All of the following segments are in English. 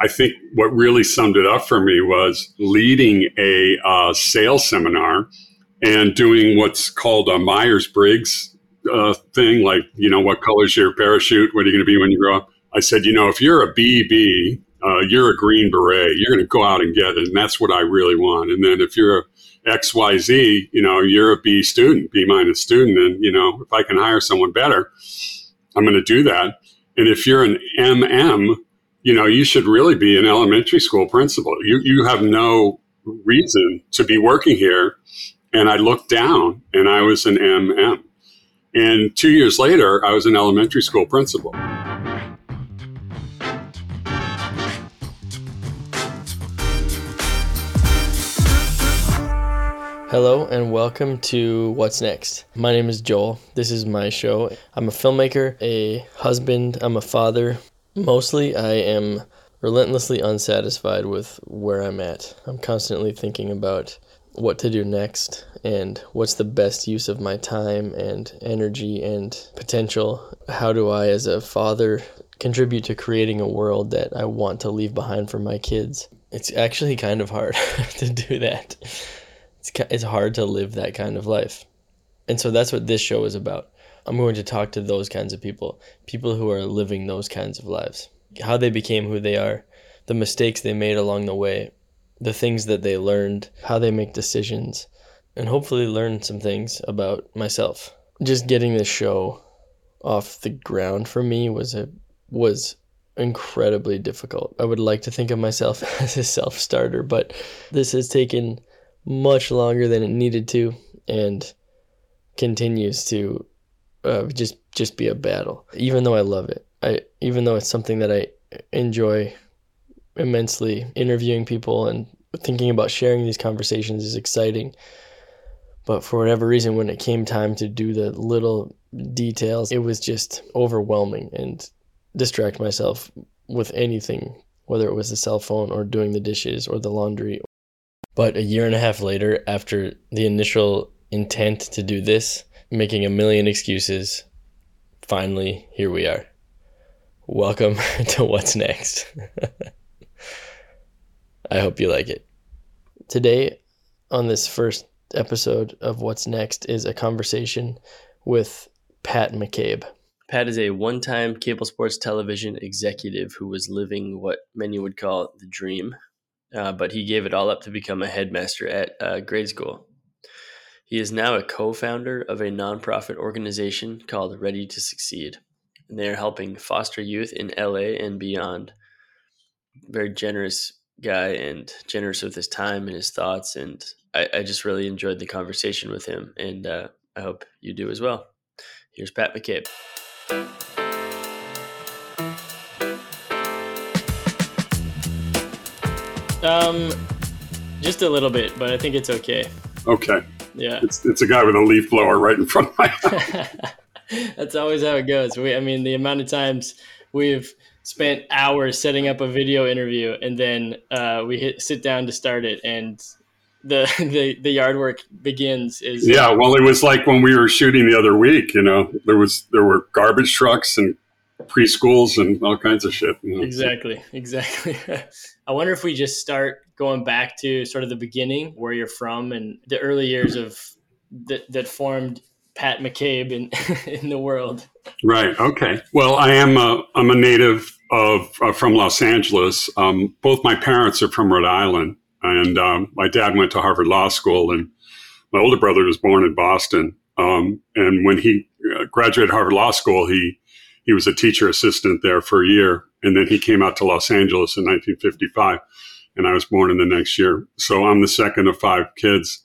I think what really summed it up for me was leading a uh, sales seminar and doing what's called a Myers Briggs uh, thing, like, you know, what color's your parachute? What are you going to be when you grow up? I said, you know, if you're a BB, uh, you're a Green Beret. You're going to go out and get it. And that's what I really want. And then if you're a XYZ, you know, you're a B student, B minus student. And, you know, if I can hire someone better, I'm going to do that. And if you're an MM, you know, you should really be an elementary school principal. You, you have no reason to be working here. And I looked down and I was an MM. And two years later, I was an elementary school principal. Hello and welcome to What's Next. My name is Joel. This is my show. I'm a filmmaker, a husband, I'm a father. Mostly, I am relentlessly unsatisfied with where I'm at. I'm constantly thinking about what to do next and what's the best use of my time and energy and potential. How do I, as a father, contribute to creating a world that I want to leave behind for my kids? It's actually kind of hard to do that it's it's hard to live that kind of life. And so that's what this show is about. I'm going to talk to those kinds of people, people who are living those kinds of lives, how they became who they are, the mistakes they made along the way, the things that they learned, how they make decisions, and hopefully learn some things about myself. Just getting this show off the ground for me was a was incredibly difficult. I would like to think of myself as a self-starter, but this has taken much longer than it needed to and continues to uh, just just be a battle. Even though i love it i even though it's something that i enjoy immensely interviewing people and thinking about sharing these conversations is exciting. But for whatever reason when it came time to do the little details it was just overwhelming and distract myself with anything whether it was the cell phone or doing the dishes or the laundry. But a year and a half later, after the initial intent to do this, making a million excuses, finally, here we are. Welcome to What's Next. I hope you like it. Today, on this first episode of What's Next, is a conversation with Pat McCabe. Pat is a one time cable sports television executive who was living what many would call the dream uh, but he gave it all up to become a headmaster at uh, grade school. He is now a co founder of a nonprofit organization called Ready to Succeed. And they are helping foster youth in LA and beyond. Very generous guy and generous with his time and his thoughts. And I, I just really enjoyed the conversation with him. And uh, I hope you do as well. Here's Pat McCabe. Um, just a little bit, but I think it's okay. Okay. Yeah. It's, it's a guy with a leaf blower right in front of my house. That's always how it goes. We, I mean, the amount of times we've spent hours setting up a video interview and then uh, we hit, sit down to start it and the, the the yard work begins is yeah well it was like when we were shooting the other week you know there was there were garbage trucks and preschools and all kinds of shit you know? exactly exactly I wonder if we just start going back to sort of the beginning, where you're from, and the early years of that that formed Pat McCabe in in the world. Right. Okay. Well, I am a, I'm a native of uh, from Los Angeles. Um, both my parents are from Rhode Island, and um, my dad went to Harvard Law School, and my older brother was born in Boston. Um, and when he uh, graduated Harvard Law School, he he was a teacher assistant there for a year, and then he came out to Los Angeles in 1955, and I was born in the next year. So I'm the second of five kids.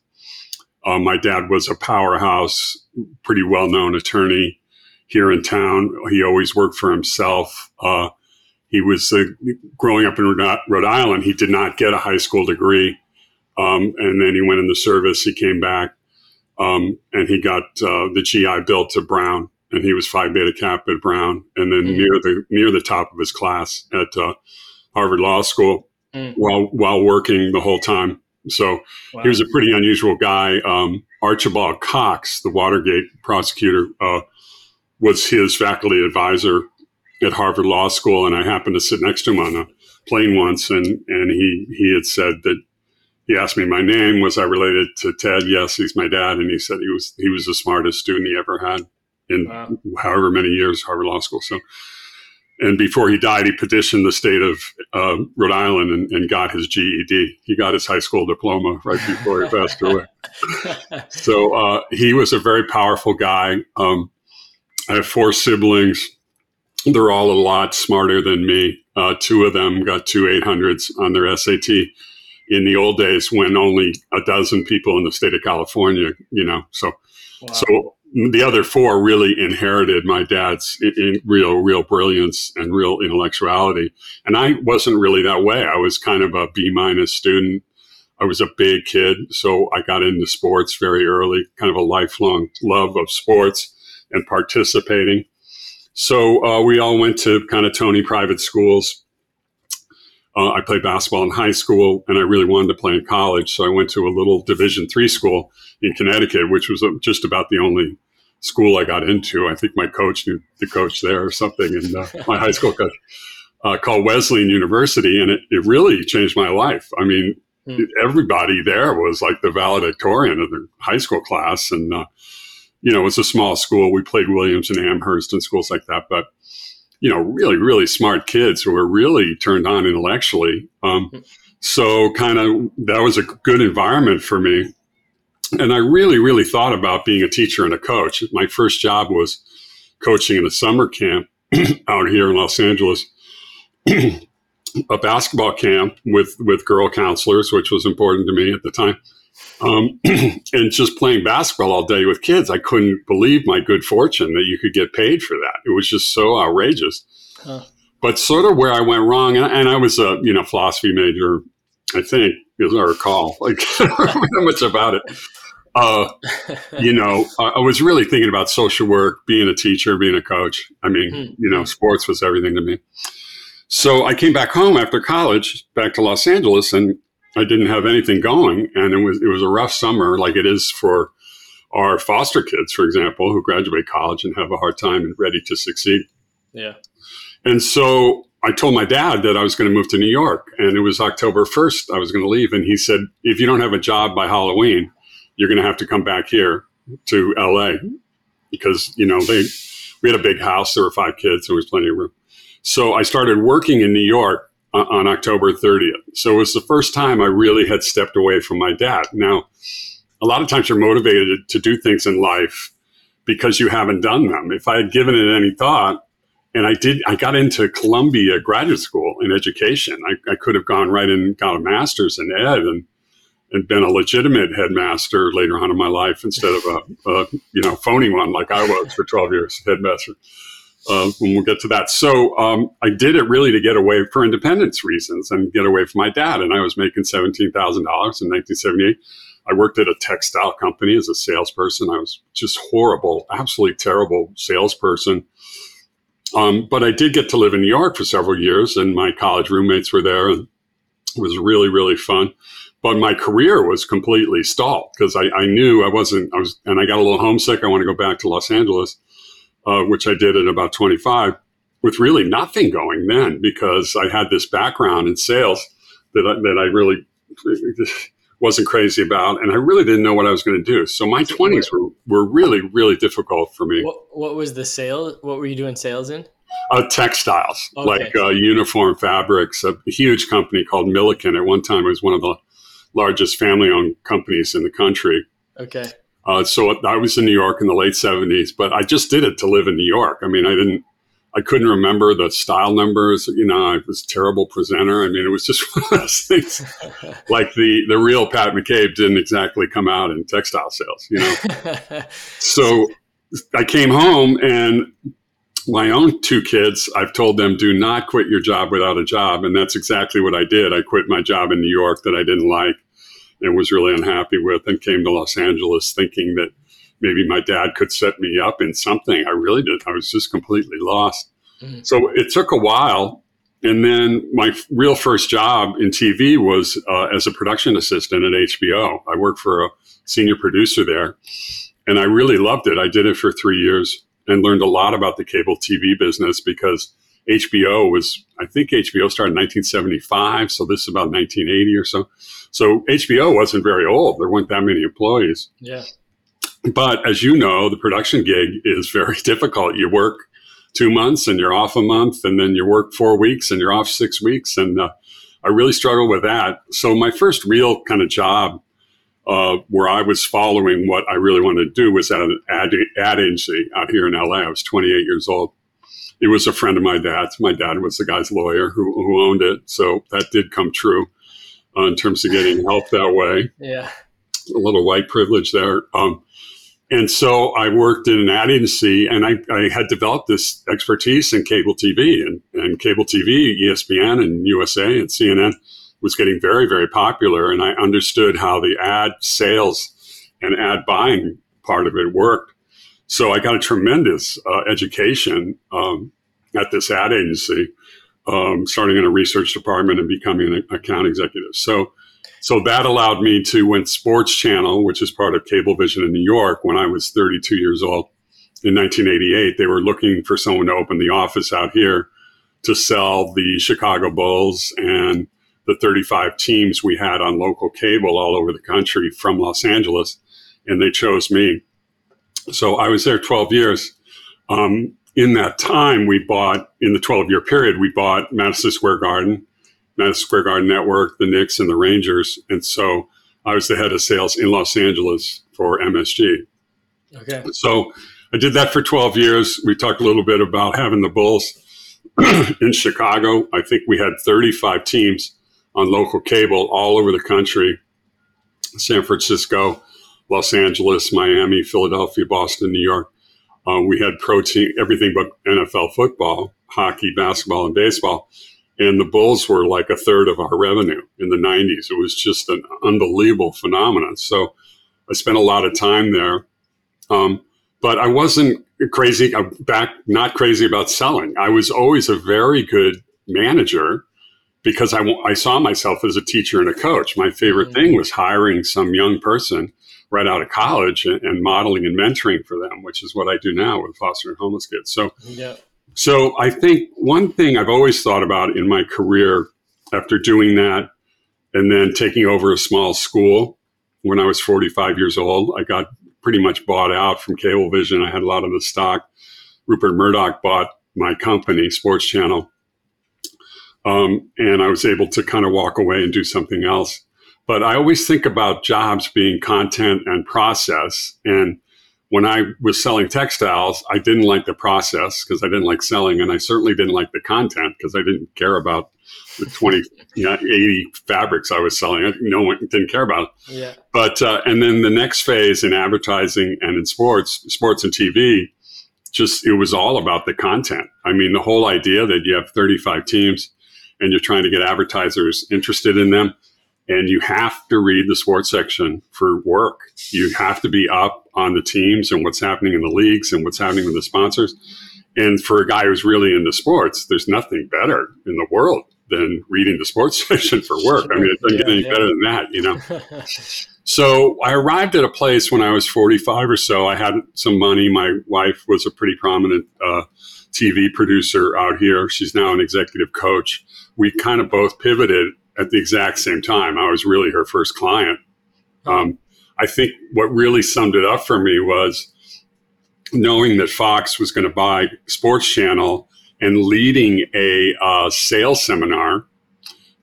Uh, my dad was a powerhouse, pretty well known attorney here in town. He always worked for himself. Uh, he was uh, growing up in Rhode Island. He did not get a high school degree. Um, and then he went in the service. He came back um, and he got uh, the GI Bill to Brown and he was Phi Beta Kappa at Brown, and then mm. near the near the top of his class at uh, Harvard Law School mm. while while working the whole time. So wow. he was a pretty unusual guy. Um, Archibald Cox, the Watergate prosecutor, uh, was his faculty advisor at Harvard Law School, and I happened to sit next to him on a plane once, and and he he had said that he asked me my name. Was I related to Ted? Yes, he's my dad, and he said he was he was the smartest student he ever had in wow. however many years Harvard Law School. So, and before he died, he petitioned the state of uh, Rhode Island and, and, got his GED. He got his high school diploma right before he passed away. so uh, he was a very powerful guy. Um, I have four siblings. They're all a lot smarter than me. Uh, two of them got two 800s on their SAT in the old days when only a dozen people in the state of California, you know, so, wow. so the other four really inherited my dad's in, in real, real brilliance and real intellectuality. And I wasn't really that way. I was kind of a B minus student. I was a big kid, so I got into sports very early, kind of a lifelong love of sports and participating. So uh, we all went to kind of Tony private schools. Uh, I played basketball in high school, and I really wanted to play in college. So I went to a little Division three school in Connecticut, which was just about the only school I got into. I think my coach knew the coach there or something, and uh, my high school coach uh, called Wesleyan University, and it, it really changed my life. I mean, mm. everybody there was like the valedictorian of the high school class, and uh, you know, it's a small school. We played Williams and Amherst and schools like that, but you know, really, really smart kids who were really turned on intellectually. Um, mm. so, kind of, that was a good environment for me and I really, really thought about being a teacher and a coach. My first job was coaching in a summer camp out here in Los Angeles, a basketball camp with with girl counselors, which was important to me at the time. Um, and just playing basketball all day with kids, I couldn't believe my good fortune that you could get paid for that. It was just so outrageous. Huh. But sort of where I went wrong, and, and I was a you know philosophy major, I think, as I recall. Like I don't remember much about it uh, you know, I, I, was really thinking about social work, being a teacher, being a coach. I mean, mm. you know, sports was everything to me. So I came back home after college, back to Los Angeles, and I didn't have anything going, and it was it was a rough summer, like it is for our foster kids, for example, who graduate college and have a hard time and ready to succeed. Yeah. And so I told my dad that I was going to move to New York, and it was October first. I was going to leave, and he said, "If you don't have a job by Halloween." you're going to have to come back here to LA because, you know, they, we had a big house. There were five kids. There was plenty of room. So I started working in New York on October 30th. So it was the first time I really had stepped away from my dad. Now, a lot of times you're motivated to do things in life because you haven't done them. If I had given it any thought, and I did, I got into Columbia graduate school in education. I, I could have gone right and got a master's in ed and and been a legitimate headmaster later on in my life instead of a, a you know phony one like I was for 12 years headmaster. Uh, when we'll get to that. So um, I did it really to get away for independence reasons and get away from my dad. And I was making seventeen thousand dollars in 1978. I worked at a textile company as a salesperson. I was just horrible, absolutely terrible salesperson. Um, but I did get to live in New York for several years, and my college roommates were there, and it was really, really fun but my career was completely stalled because I, I, knew I wasn't, I was, and I got a little homesick. I want to go back to Los Angeles, uh, which I did at about 25 with really nothing going then because I had this background in sales that I, that I really wasn't crazy about. And I really didn't know what I was going to do. So my 20s were, were really, really difficult for me. What, what was the sale? What were you doing sales in? Uh, textiles, okay. like uh, uniform fabrics. A huge company called Milliken. At one time, it was one of the largest family owned companies in the country. Okay. Uh, so I was in New York in the late 70s, but I just did it to live in New York. I mean, I didn't, I couldn't remember the style numbers. You know, I was a terrible presenter. I mean, it was just one of those things. like the, the real Pat McCabe didn't exactly come out in textile sales, you know? so I came home and my own two kids, I've told them, do not quit your job without a job. And that's exactly what I did. I quit my job in New York that I didn't like and was really unhappy with and came to Los Angeles thinking that maybe my dad could set me up in something. I really did. I was just completely lost. Mm-hmm. So it took a while. And then my real first job in TV was uh, as a production assistant at HBO. I worked for a senior producer there and I really loved it. I did it for three years and learned a lot about the cable TV business because HBO was, I think HBO started in 1975. So this is about 1980 or so. So HBO wasn't very old. There weren't that many employees. Yeah. But as you know, the production gig is very difficult. You work two months and you're off a month, and then you work four weeks and you're off six weeks. And uh, I really struggled with that. So my first real kind of job uh, where I was following what I really wanted to do was at an ad, ad agency out here in LA. I was 28 years old. It was a friend of my dad's. My dad was the guy's lawyer who, who owned it. So that did come true uh, in terms of getting help that way. Yeah. A little white privilege there. Um, and so I worked in an ad agency and I, I had developed this expertise in cable TV and, and cable TV, ESPN and USA and CNN was getting very, very popular. And I understood how the ad sales and ad buying part of it worked. So I got a tremendous uh, education um, at this ad agency, um, starting in a research department and becoming an account executive. So, so that allowed me to, when Sports Channel, which is part of Cablevision in New York, when I was 32 years old in 1988, they were looking for someone to open the office out here to sell the Chicago Bulls and the 35 teams we had on local cable all over the country from Los Angeles, and they chose me. So I was there 12 years. Um, in that time, we bought, in the 12 year period, we bought Madison Square Garden, Madison Square Garden Network, the Knicks, and the Rangers. And so I was the head of sales in Los Angeles for MSG. Okay. So I did that for 12 years. We talked a little bit about having the Bulls in Chicago. I think we had 35 teams on local cable all over the country San Francisco, Los Angeles, Miami, Philadelphia, Boston, New York. Uh, we had pro team, everything but NFL football, hockey, basketball, and baseball. And the Bulls were like a third of our revenue in the 90s. It was just an unbelievable phenomenon. So I spent a lot of time there. Um, but I wasn't crazy, uh, back, not crazy about selling. I was always a very good manager because I, I saw myself as a teacher and a coach. My favorite mm-hmm. thing was hiring some young person right out of college and, and, modeling and mentoring for them, which is what I do now with foster and homeless kids. So, yeah. So I think one thing I've always thought about in my career after doing that and then taking over a small school when I was 45 years old, I got pretty much bought out from Cablevision. I had a lot of the stock. Rupert Murdoch bought my company, Sports Channel um, and I was able to kind of walk away and do something else. But I always think about jobs being content and process. And when I was selling textiles, I didn't like the process because I didn't like selling, and I certainly didn't like the content because I didn't care about the 20, you know, 80 fabrics I was selling. No one didn't care about. it. Yeah. But uh, and then the next phase in advertising and in sports, sports and TV, just it was all about the content. I mean, the whole idea that you have 35 teams and you're trying to get advertisers interested in them. And you have to read the sports section for work. You have to be up on the teams and what's happening in the leagues and what's happening with the sponsors. And for a guy who's really into sports, there's nothing better in the world than reading the sports section for work. I mean, it doesn't yeah, get any yeah. better than that, you know? so I arrived at a place when I was 45 or so. I had some money. My wife was a pretty prominent uh, TV producer out here. She's now an executive coach we kind of both pivoted at the exact same time. I was really her first client. Um, I think what really summed it up for me was knowing that Fox was going to buy Sports Channel and leading a uh, sales seminar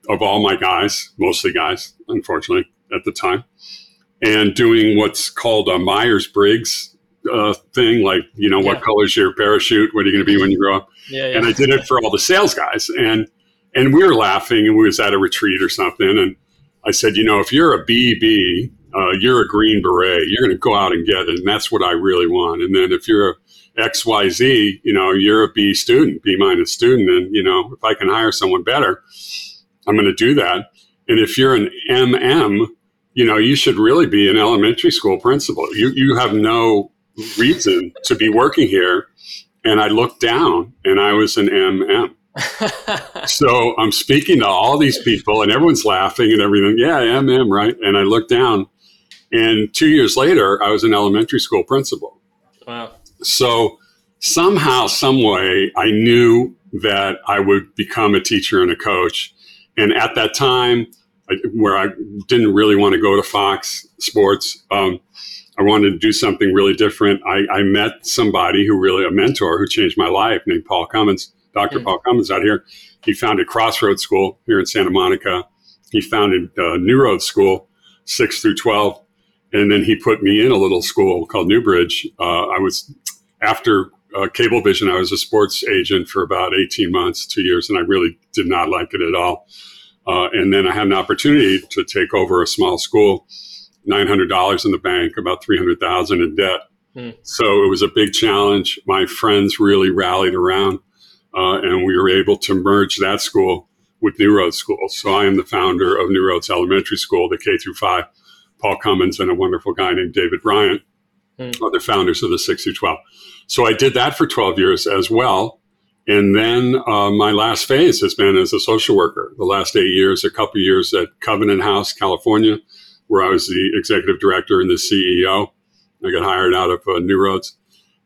of all my guys, mostly guys, unfortunately, at the time, and doing what's called a Myers Briggs uh, thing, like, you know, yeah. what color's your parachute? What are you going to be when you grow up? Yeah, yeah. And I did it for all the sales guys. And and we were laughing and we was at a retreat or something. And I said, you know, if you're a BB, uh, you're a Green Beret, you're going to go out and get it. And that's what I really want. And then if you're a XYZ, you know, you're a B student, B minus student. And, you know, if I can hire someone better, I'm going to do that. And if you're an MM, you know, you should really be an elementary school principal. You, you have no reason to be working here. And I looked down and I was an MM so I'm speaking to all these people, and everyone's laughing and everything. Yeah, I am him, right? And I look down, and two years later, I was an elementary school principal. Wow. So somehow, some way, I knew that I would become a teacher and a coach. And at that time, I, where I didn't really want to go to Fox Sports, um, I wanted to do something really different. I, I, met somebody who really, a mentor who changed my life named Paul Cummins, Dr. Mm. Paul Cummins out here. He founded Crossroads School here in Santa Monica. He founded uh, New Road School, 6 through 12. And then he put me in a little school called Newbridge. Uh, I was, after uh, Cablevision, I was a sports agent for about 18 months, two years, and I really did not like it at all. Uh, and then I had an opportunity to take over a small school $900 in the bank, about 300,000 in debt. Hmm. So it was a big challenge. My friends really rallied around, uh, and we were able to merge that school with New Roads School. So I am the founder of New Roads Elementary School, the K through five. Paul Cummins and a wonderful guy named David Bryant hmm. are the founders of the 6 through 12. So I did that for 12 years as well. And then uh, my last phase has been as a social worker. The last eight years, a couple years at Covenant House, California, where I was the executive director and the CEO. I got hired out of uh, New Roads.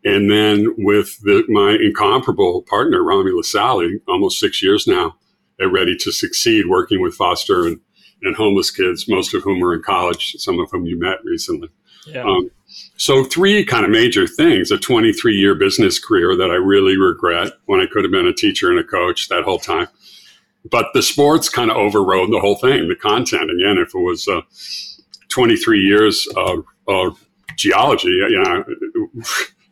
And then with the, my incomparable partner, Rami Lasali, almost six years now at Ready to Succeed, working with foster and, and homeless kids, most of whom are in college, some of whom you met recently. Yeah. Um, so, three kind of major things a 23 year business career that I really regret when I could have been a teacher and a coach that whole time. But the sports kind of overrode the whole thing, the content. Again, if it was uh, 23 years of, of geology, you know,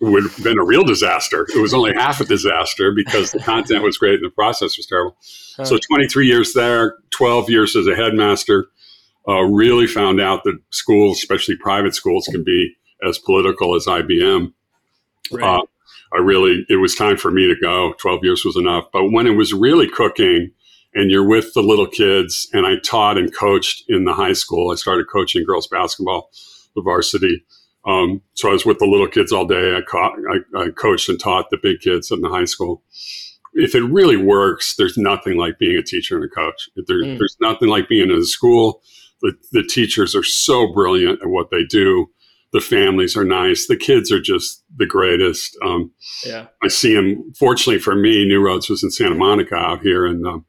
would have been a real disaster. It was only half a disaster because the content was great and the process was terrible. Huh. So 23 years there, 12 years as a headmaster, uh, really found out that schools, especially private schools, can be as political as IBM. Right. Uh, I really, it was time for me to go. 12 years was enough. But when it was really cooking, and you're with the little kids. And I taught and coached in the high school. I started coaching girls basketball, the varsity. Um, so I was with the little kids all day. I, co- I, I, coached and taught the big kids in the high school. If it really works, there's nothing like being a teacher and a coach. There, mm. There's nothing like being in a school. The, the teachers are so brilliant at what they do. The families are nice. The kids are just the greatest. Um, yeah. I see them. Fortunately for me, New Roads was in Santa Monica out here, and um,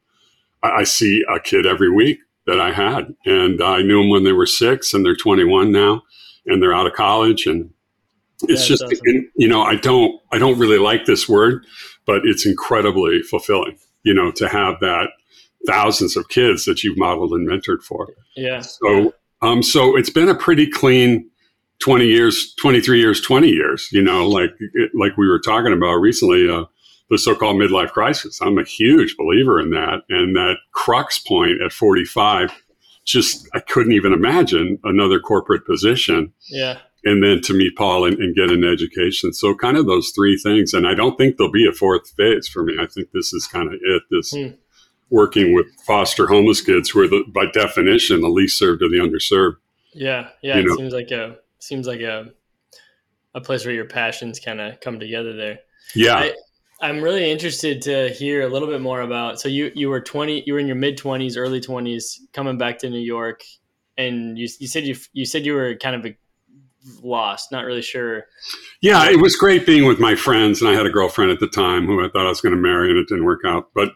I see a kid every week that I had, and I knew them when they were six, and they're 21 now, and they're out of college, and it's yeah, just you know I don't I don't really like this word, but it's incredibly fulfilling, you know, to have that thousands of kids that you've modeled and mentored for. Yeah. So um so it's been a pretty clean 20 years, 23 years, 20 years, you know, like like we were talking about recently uh the so-called midlife crisis. I'm a huge believer in that. And that crux point at 45, just I couldn't even imagine another corporate position. Yeah. And then to meet Paul and, and, get an education. So kind of those three things. And I don't think there'll be a fourth phase for me. I think this is kind of it. This hmm. working with foster homeless kids who are the, by definition the least served or the underserved. Yeah. Yeah. You it know? seems like a seems like a a place where your passions kind of come together there. Yeah. I, I'm really interested to hear a little bit more about. So you you were 20, you were in your mid 20s, early 20s, coming back to New York, and you you said you you said you were kind of lost, not really sure. Yeah, it was great being with my friends, and I had a girlfriend at the time who I thought I was going to marry, and it didn't work out. But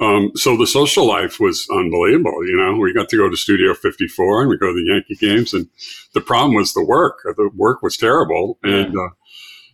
um, so the social life was unbelievable. You know, we got to go to Studio 54 and we go to the Yankee games, and the problem was the work. The work was terrible, and uh,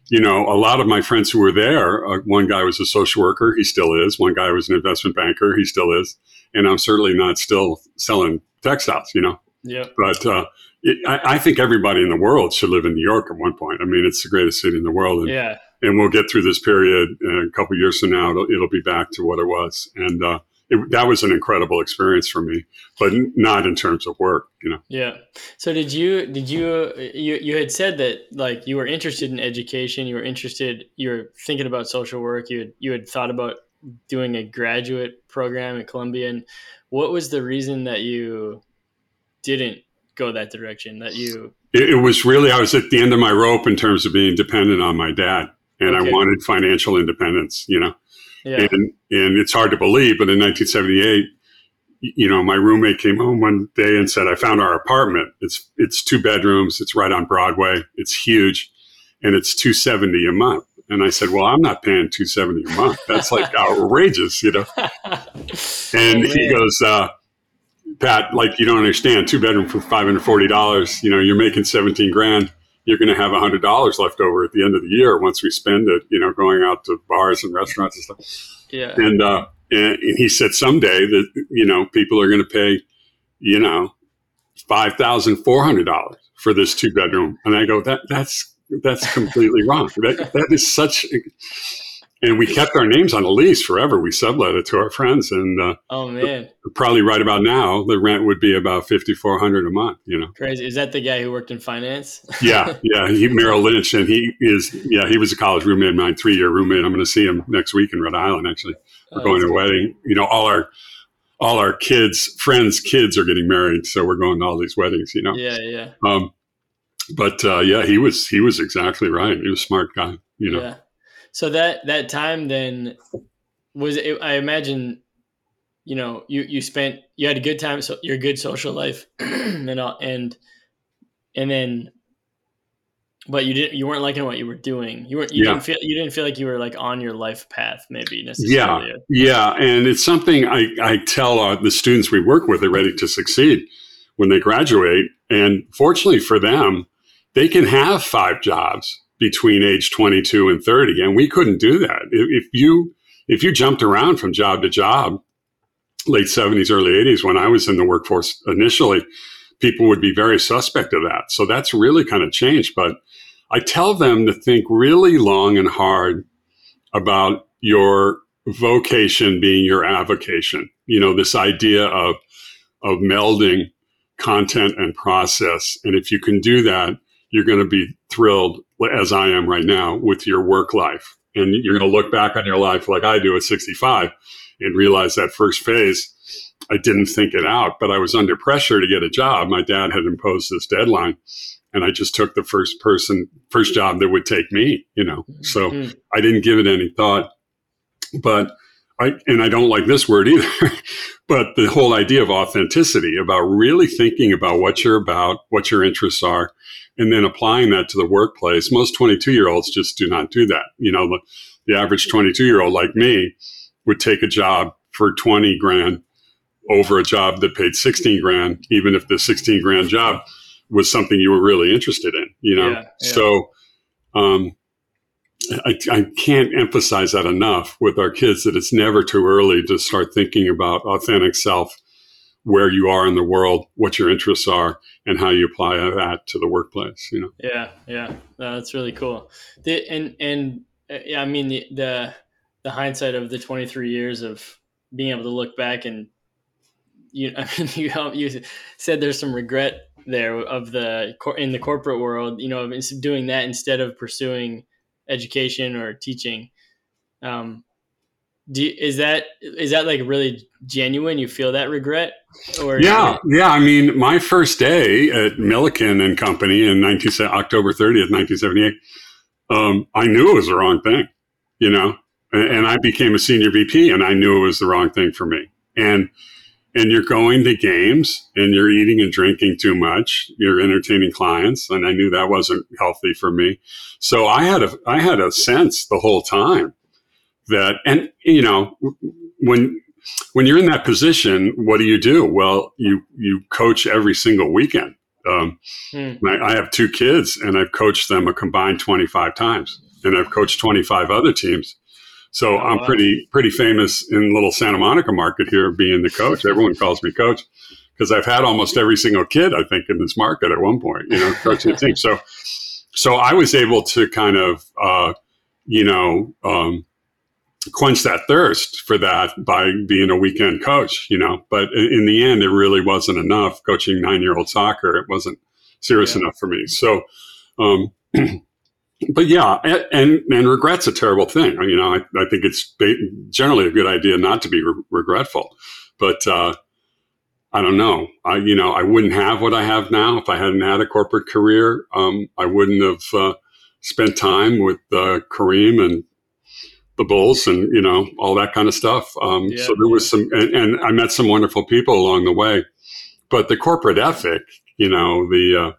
you know, a lot of my friends who were there, uh, one guy was a social worker, he still is. One guy was an investment banker, he still is. And I'm certainly not still selling textiles, you know. Yeah. But uh, it, I, I, think everybody in the world should live in New York at one point. I mean, it's the greatest city in the world. And, yeah. And we'll get through this period uh, a couple years from now. It'll, it'll, be back to what it was. And uh, it, that was an incredible experience for me, but not in terms of work, you know. Yeah. So did you did you you you had said that like you were interested in education, you were interested, you were thinking about social work, you had, you had thought about doing a graduate program at Columbia. And what was the reason that you didn't go that direction? That you it, it was really I was at the end of my rope in terms of being dependent on my dad, and okay. I wanted financial independence, you know. Yeah. And, and it's hard to believe, but in 1978, you know, my roommate came home one day and said, I found our apartment. It's, it's two bedrooms. It's right on Broadway. It's huge and it's 270 a month. And I said, well, I'm not paying 270 a month. That's like outrageous, you know? And Oh, he goes, uh, Pat, like you don't understand, two bedroom for $540, you know, you're making 17 grand. You're going to have $100 left over at the end of the year once we spend it, you know, going out to bars and restaurants and stuff. yeah. And, uh, and he said someday that, you know, people are going to pay, you know, $5,400 for this two bedroom. And I go, that, that's, that's completely wrong. That, that is such, and we kept our names on the lease forever. We sublet it to our friends and, uh, Oh man, probably right about now, the rent would be about fifty four hundred a month. You know, crazy. Is that the guy who worked in finance? yeah, yeah. He Merrill Lynch, and he is yeah. He was a college roommate of mine, three year roommate. I'm going to see him next week in Rhode Island. Actually, we're Oh, going to a wedding. You know, all our all our kids, friends' kids are getting married, so we're going to all these weddings. You know. Yeah, yeah, um, but uh, yeah, he was he was exactly right. He was a smart guy. You know, yeah. So that that time then was it, I imagine, you know, you you spent you had a good time, so your good social life, and all, and and then, but you didn't you weren't liking what you were doing. You weren't you Yeah. didn't feel you didn't feel like you were like on your life path maybe necessarily Yeah, yeah, and it's something I, I tell uh, the students we work with are ready to succeed when they graduate. And fortunately for them, they can have five jobs between age 22 and 30, and we couldn't do that. If, you if you jumped around from job to job, late 70s, early 80s, when I was in the workforce initially, people would be very suspect of that. So that's really kind of changed. But I tell them to think really long and hard about your vocation being your avocation. You know, this idea of of melding content and process. And if you can do that, you're going to be thrilled, as I am right now, with your work life. And you're going to look back on your life like I do at 65 and realize that first phase, I didn't think it out, but I was under pressure to get a job. My dad had imposed this deadline. And I just took the first person, first job that would take me, you know. So Mhm. I didn't give it any thought. But I, and I don't like this word either, but the whole idea of authenticity, about really thinking about what you're about, what your interests are, and then applying that to the workplace. Most 22 year olds just do not do that. You know, the, the average 22 year old like me would take a job for 20 grand over a job that paid 16 grand, even if the 16 grand job was something you were really interested in, you know? Yeah, yeah. So, um, I, I can't emphasize that enough with our kids that it's never too early to start thinking about authentic self, where you are in the world, what your interests are, and how you apply that to the workplace. You know, Yeah, yeah, No, that's really cool. The, and and uh, yeah, I mean the, the hindsight of the 23 years of being able to look back and you, I mean, you you said there's some regret there of the in the corporate world, you know, of doing that instead of pursuing education or teaching. Um, do you, is that is that like really genuine? You feel that regret, or yeah, yeah. I mean, my first day at Milliken and Company in 19, October 30th, 1978, um, I knew it was the wrong thing, you know, and, and I became a senior VP and I knew it was the wrong thing for me. And, and you're going to games and you're eating and drinking too much. You're entertaining clients. And I knew that wasn't healthy for me. So I had a, I had a sense the whole time that, and you know, when, when you're in that position, what do you do? Well, you, you coach every single weekend. Um, Hmm. I, I have two kids and I've coached them a combined 25 times and I've coached 25 other teams. So Oh, I'm wow. pretty, pretty famous in little Santa Monica market here being the coach. Everyone calls me coach because I've had almost every single kid, I think, in this market at one point, you know, coaching a team. So, so I was able to kind of, uh, you know, um, quench that thirst for that by being a weekend coach, you know. But in, the end, it really wasn't enough. Coaching nine year old soccer, it wasn't serious Yeah. enough for me. So, um, but yeah, and, and and regret's a terrible thing. You know, I, I think it's generally a good idea not to be re- regretful, but uh, I don't know. I you know I wouldn't have what I have now if I hadn't had a corporate career. Um, I wouldn't have uh, spent time with uh, Kareem and the Bulls and you know all that kind of stuff. Um, Yeah, so there was some, and, and I met some wonderful people along the way. But the corporate ethic, you know, the uh,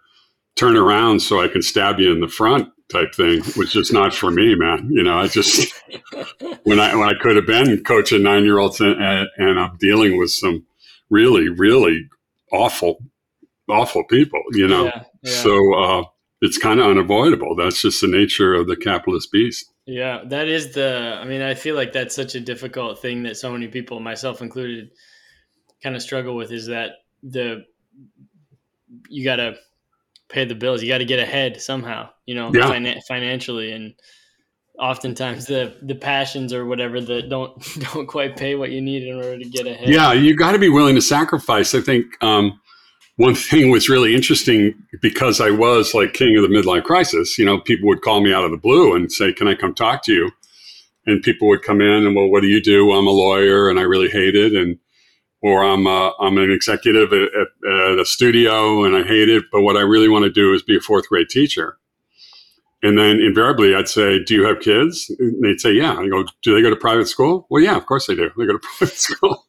turn around so I can stab you in the front type thing was just not for me, man. You know, I just when I when I could have been coaching nine year olds and, and I'm dealing with some really really awful awful people. You know, yeah, yeah. so uh, it's kind of unavoidable. That's just the nature of the capitalist beast. Yeah, that is the. I mean, I feel like that's such a difficult thing that so many people, myself included, kind of struggle with. Is that the you got to pay the bills. You got to get ahead somehow, you know, yeah. financially. And oftentimes the the passions or whatever that don't don't quite pay what you need in order to get ahead. Yeah, you got to be willing to sacrifice. I think um, one thing was really interesting because I was like king of the midlife crisis. You know, people would call me out of the blue and say, "Can I come talk to you?" And people would come in and, "Well, what do you do?" I'm a lawyer, and I really hate it, and or I'm a, I'm an executive at, at, at, a studio and I hate it, but what I really want to do is be a fourth grade teacher. And then invariably I'd say, Do you have kids? And they'd say, Yeah. I go, Do they go to private school? Well, yeah, of course they do. They go to private school.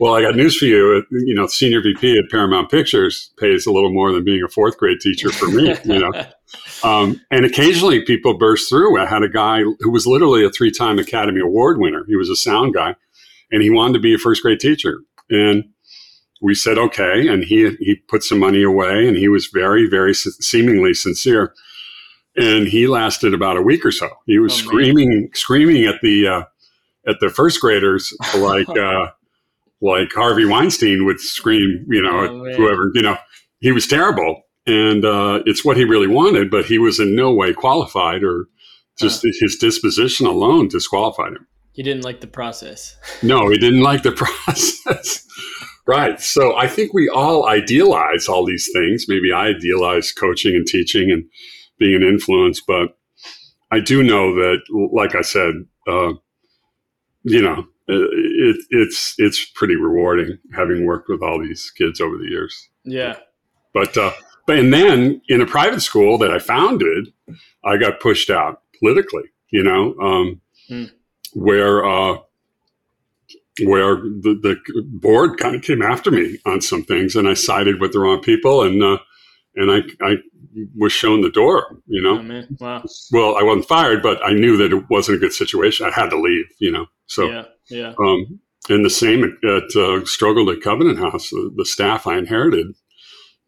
Well, I got news for you. You know, senior VP at Paramount Pictures pays a little more than being a fourth grade teacher for me, you know. Um, and occasionally people burst through. I had a guy who was literally a three time Academy Award winner. He was a sound guy and he wanted to be a first grade teacher. And we said, okay. And he, he put some money away and he was very, very seemingly sincere. And he lasted about a week or so. He was oh, screaming, screaming at the, uh, at the first graders like, uh, like Harvey Weinstein would scream, you know, oh, whoever, you know, he was terrible. And uh, it's what he really wanted, but he was in no way qualified or just huh. his disposition alone disqualified him. He didn't like the process. no, he didn't like the process. right. So I think we all idealize all these things. Maybe I idealize coaching and teaching and being an influence, but I do know that, like I said, uh, you know, it, it's it's pretty rewarding having worked with all these kids over the years. Yeah. But uh, but and then in a private school that I founded, I got pushed out politically. You know, um, mm where uh, where the, the board kind of came after me on some things, and I sided with the wrong people, and uh, and I I was shown the door. You know, oh, wow. Well, I wasn't fired, but I knew that it wasn't a good situation. I had to leave. You know, so yeah, yeah. Um, and the same at, at uh, struggled at Covenant House. The, the, staff I inherited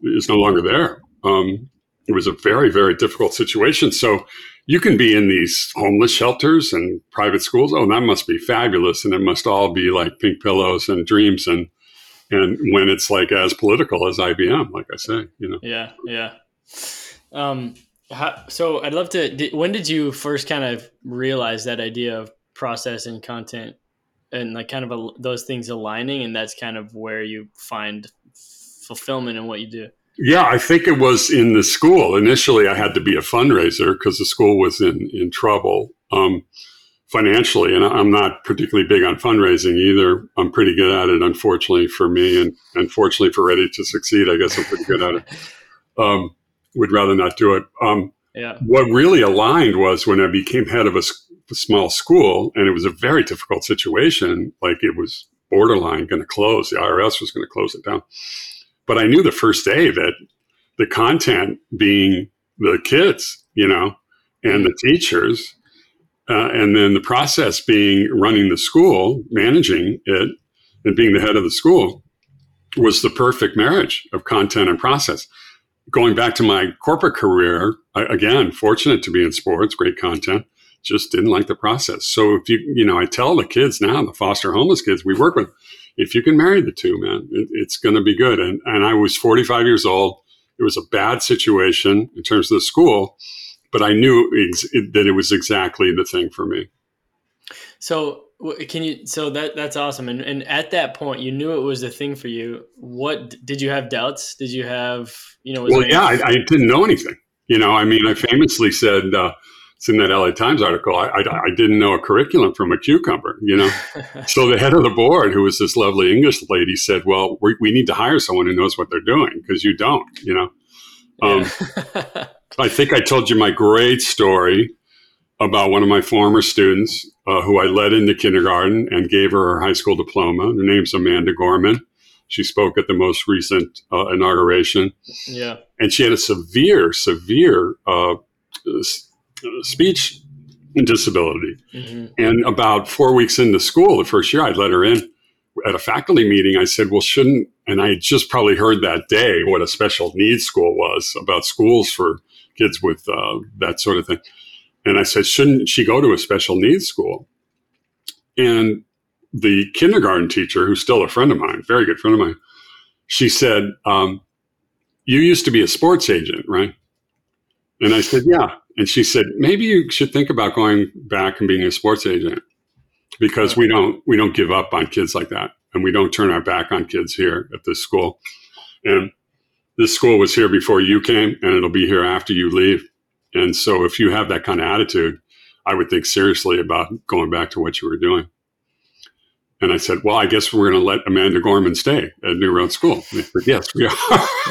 is no longer there. Um, it was a very very difficult situation. So you can be in these homeless shelters and private schools. Oh, that must be fabulous, and it must all be like pink pillows and dreams. And and when it's like as political as IBM, like I say, you know. Yeah, yeah. Um, how, so I'd love to. Did, when did you first kind of realize that idea of process and content, and like kind of a, those things aligning, and that's kind of where you find fulfillment in what you do? Yeah, I think it was in the school. Initially, I had to be a fundraiser because the school was in, in trouble um, financially. And I'm not particularly big on fundraising either. I'm pretty good at it, unfortunately for me. And unfortunately for Ready to Succeed, I guess I'm pretty good at it. Um, would rather not do it. Um, What really aligned was when I became head of a, a small school, and it was a very difficult situation. Like it was borderline going to close. The IRS was going to close it down. But I knew the first day that the content being the kids, you know, and the teachers, uh, and then the process being running the school, managing it, and being the head of the school was the perfect marriage of content and process. Going back to my corporate career, I, again, fortunate to be in sports, great content, just didn't like the process. So if you, you know, I tell the kids now, the foster homeless kids we work with, if you can marry the two, man, it, it's going to be good. And, and I was 45 years old. It was a bad situation in terms of the school, but I knew ex- that it was exactly the thing for me. So can you, so that, that's awesome. And, and at that point, you knew it was the thing for you. What did you have doubts? Did you have, you know, well, yeah, I, I, didn't know anything. You know, I mean, I famously said, uh, it's in that LA Times article. I, I, I, didn't know a curriculum from a cucumber, you know. so the head of the board, who was this lovely English lady, said, "Well, we, we need to hire someone who knows what they're doing because you don't, you know." Um, yeah. I think I told you my great story about one of my former students uh, who I led into kindergarten and gave her her high school diploma. Her name's Amanda Gorman. She spoke at the most recent uh, inauguration. Yeah, and she had a severe, severe uh, speech disability. Mm-hmm. And about four weeks into school, the first year, I let her in at a faculty meeting. I said, "Well, shouldn't?" And I just probably heard that day what a special needs school was about schools for kids with uh, that sort of thing. And I said, "Shouldn't she go to a special needs school?" And the kindergarten teacher, who's still a friend of mine, very good friend of mine, she said, um, "You used to be a sports agent, right?" And I said, "Yeah." And she said, maybe you should think about going back and being a sports agent because we don't we don't give up on kids like that and we don't turn our back on kids here at this school. And this school was here before you came and it'll be here after you leave. And so if you have that kind of attitude, I would think seriously about going back to what you were doing. And I said, well, I guess we're going to let Amanda Gorman stay at New Roads School. And said, yes, we are,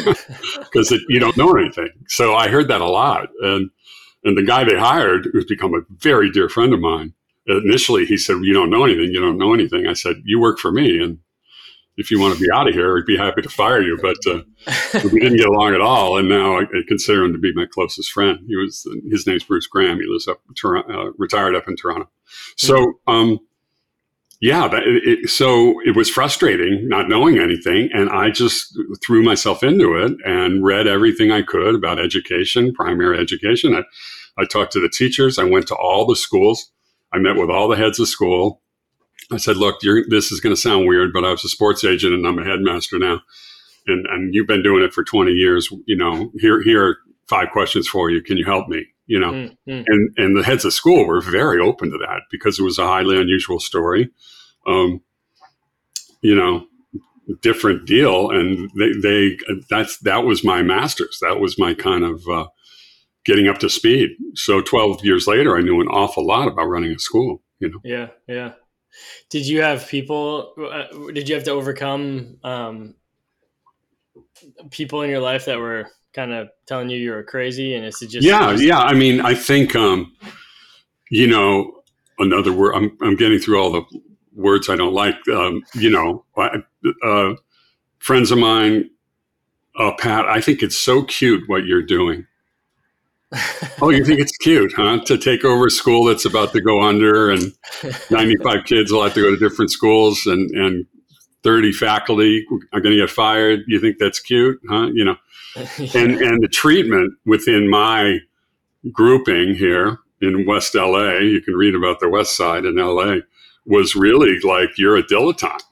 because you don't know anything. So I heard that a lot. And and the guy they hired, who's become a very dear friend of mine, initially he said, You don't know anything. You don't know anything. I said, You work for me. And if you want to be out of here, I'd be happy to fire you. But uh, we didn't get along at all. And now I, I, consider him to be my closest friend. He was, his name's Bruce Graham. He lives up, uh, retired up in Toronto. So, um, yeah, that, it, so it was frustrating not knowing anything. And I just threw myself into it and read everything I could about education, primary education. I, I talked to the teachers. I went to all the schools. I met with all the heads of school. I said, look, this is going to sound weird, but I was a sports agent and I'm a headmaster now. And, and you've been doing it for 20 years. You know, here, here are five questions for you. Can you help me? You know, mm-hmm. and, and the heads of school were very open to that because it was a highly unusual story. Um, you know, different deal. And they, they, that's, that was my master's. That was my kind of, uh, getting up to speed. So 12 years later, I knew an awful lot about running a school, you know? Yeah. Yeah. Did you have people, uh, did you have to overcome, um, people in your life that were kind of telling you you were crazy and it's just, yeah, just- yeah. I mean, I think, um, you know, another word, I'm, I'm getting through all the words I don't like. Um, you know, uh, friends of mine, uh, Pat, I think it's so cute what you're doing. Oh, you think it's cute, huh? To take over a school that's about to go under, and 95 kids will have to go to different schools, and and 30 faculty are going to get fired. You think that's cute, huh? You know, and and the treatment within my grouping here in West LA, you can read about the West Side in LA, was really like you're a dilettante,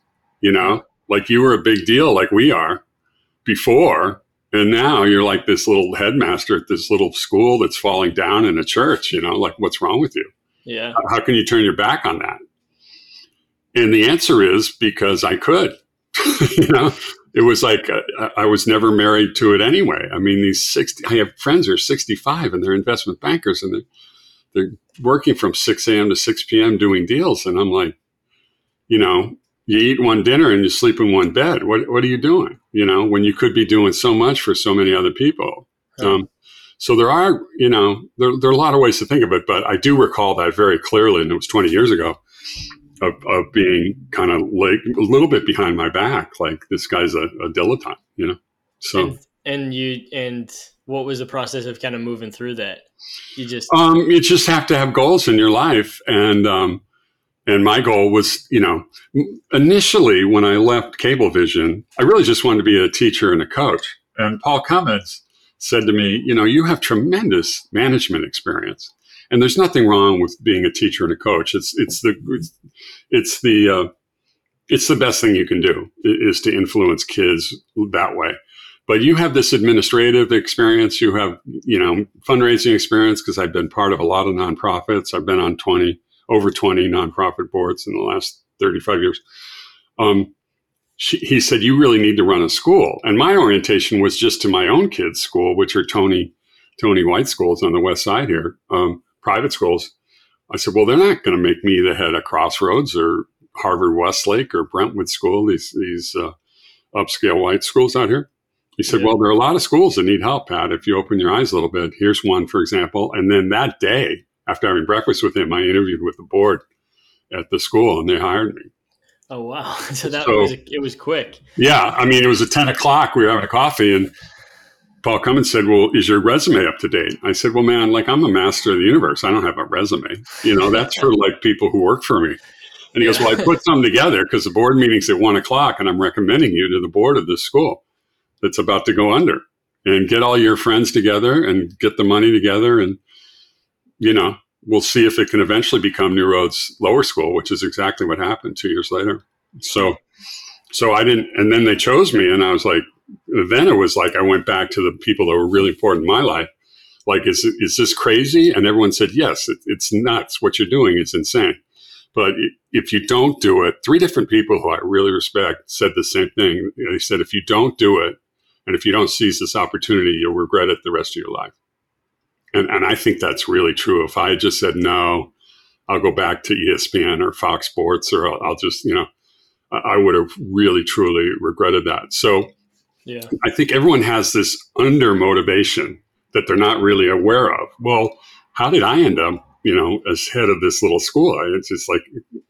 you know, like you were a big deal, like we are before, and now you're like this little headmaster at this little school that's falling down in a church, you know, like what's wrong with you? Yeah. How can you turn your back on that? And the answer is because I could. you know, it was like uh, I was never married to it anyway. I mean, these 60, I have friends who are 65 and they're investment bankers and they're, they're working from 6 a.m. to 6 p.m. doing deals. And I'm like, you know, you eat one dinner and you sleep in one bed. What what are you doing? You know, when you could be doing so much for so many other people. Um, so there are, you know, there, there are a lot of ways to think of it, but I do recall that very clearly, and it was 20 years ago, of, of being kind of like a little bit behind my back, like this guy's a, a dilettante, you know. So and, and you and what was the process of kind of moving through that? You just um, you just have to have goals in your life, and um, and my goal was, you know, initially when I left Cablevision, I really just wanted to be a teacher and a coach. And Paul Cummins said to me, you know, you have tremendous management experience. And there's nothing wrong with being a teacher and a coach. It's it's the it's the uh, it's the best thing you can do is to influence kids that way. But you have this administrative experience. You have you know fundraising experience because I've been part of a lot of nonprofits. I've been on twenty over 20 nonprofit boards in the last 35 years. Um, she, he said, You really need to run a school. And my orientation was just to my own kids' school, which are Tony, Tony White schools on the west side here, um, private schools. I said, Well, they're not going to make me the head of Crossroads or Harvard Westlake or Brentwood School, these, these uh, upscale white schools out here. He said, yeah. Well, there are a lot of schools that need help, Pat, if you open your eyes a little bit. Here's one, for example. And then that day, after having breakfast with him, I interviewed with the board at the school, and they hired me. Oh wow! So that so, was it was quick. Yeah, I mean, it was at ten o'clock. We were having a coffee, and Paul Cummins said, "Well, is your resume up to date?" I said, "Well, man, like I'm a master of the universe. I don't have a resume. You know, that's for like people who work for me." And he goes, "Well, I put some together because the board meeting's at one o'clock, and I'm recommending you to the board of this school that's about to go under, and get all your friends together and get the money together, and you know, we'll see if it can eventually become New Roads Lower School, which is exactly what happened two years later. So, so I didn't, and then they chose me, and I was like, then it was like I went back to the people that were really important in my life. Like, is is this crazy? And everyone said, yes, it, it's nuts. What you're doing is insane. But if you don't do it, three different people who I really respect said the same thing. They said, if you don't do it, and if you don't seize this opportunity, you'll regret it the rest of your life. And, and I think that's really true. If I had just said, no, I'll go back to ESPN or Fox Sports, or I'll, I'll just, you know, I would have really, truly regretted that. So yeah. I think everyone has this under motivation that they're not really aware of. Well, how did I end up, you know, as head of this little school? It's just like,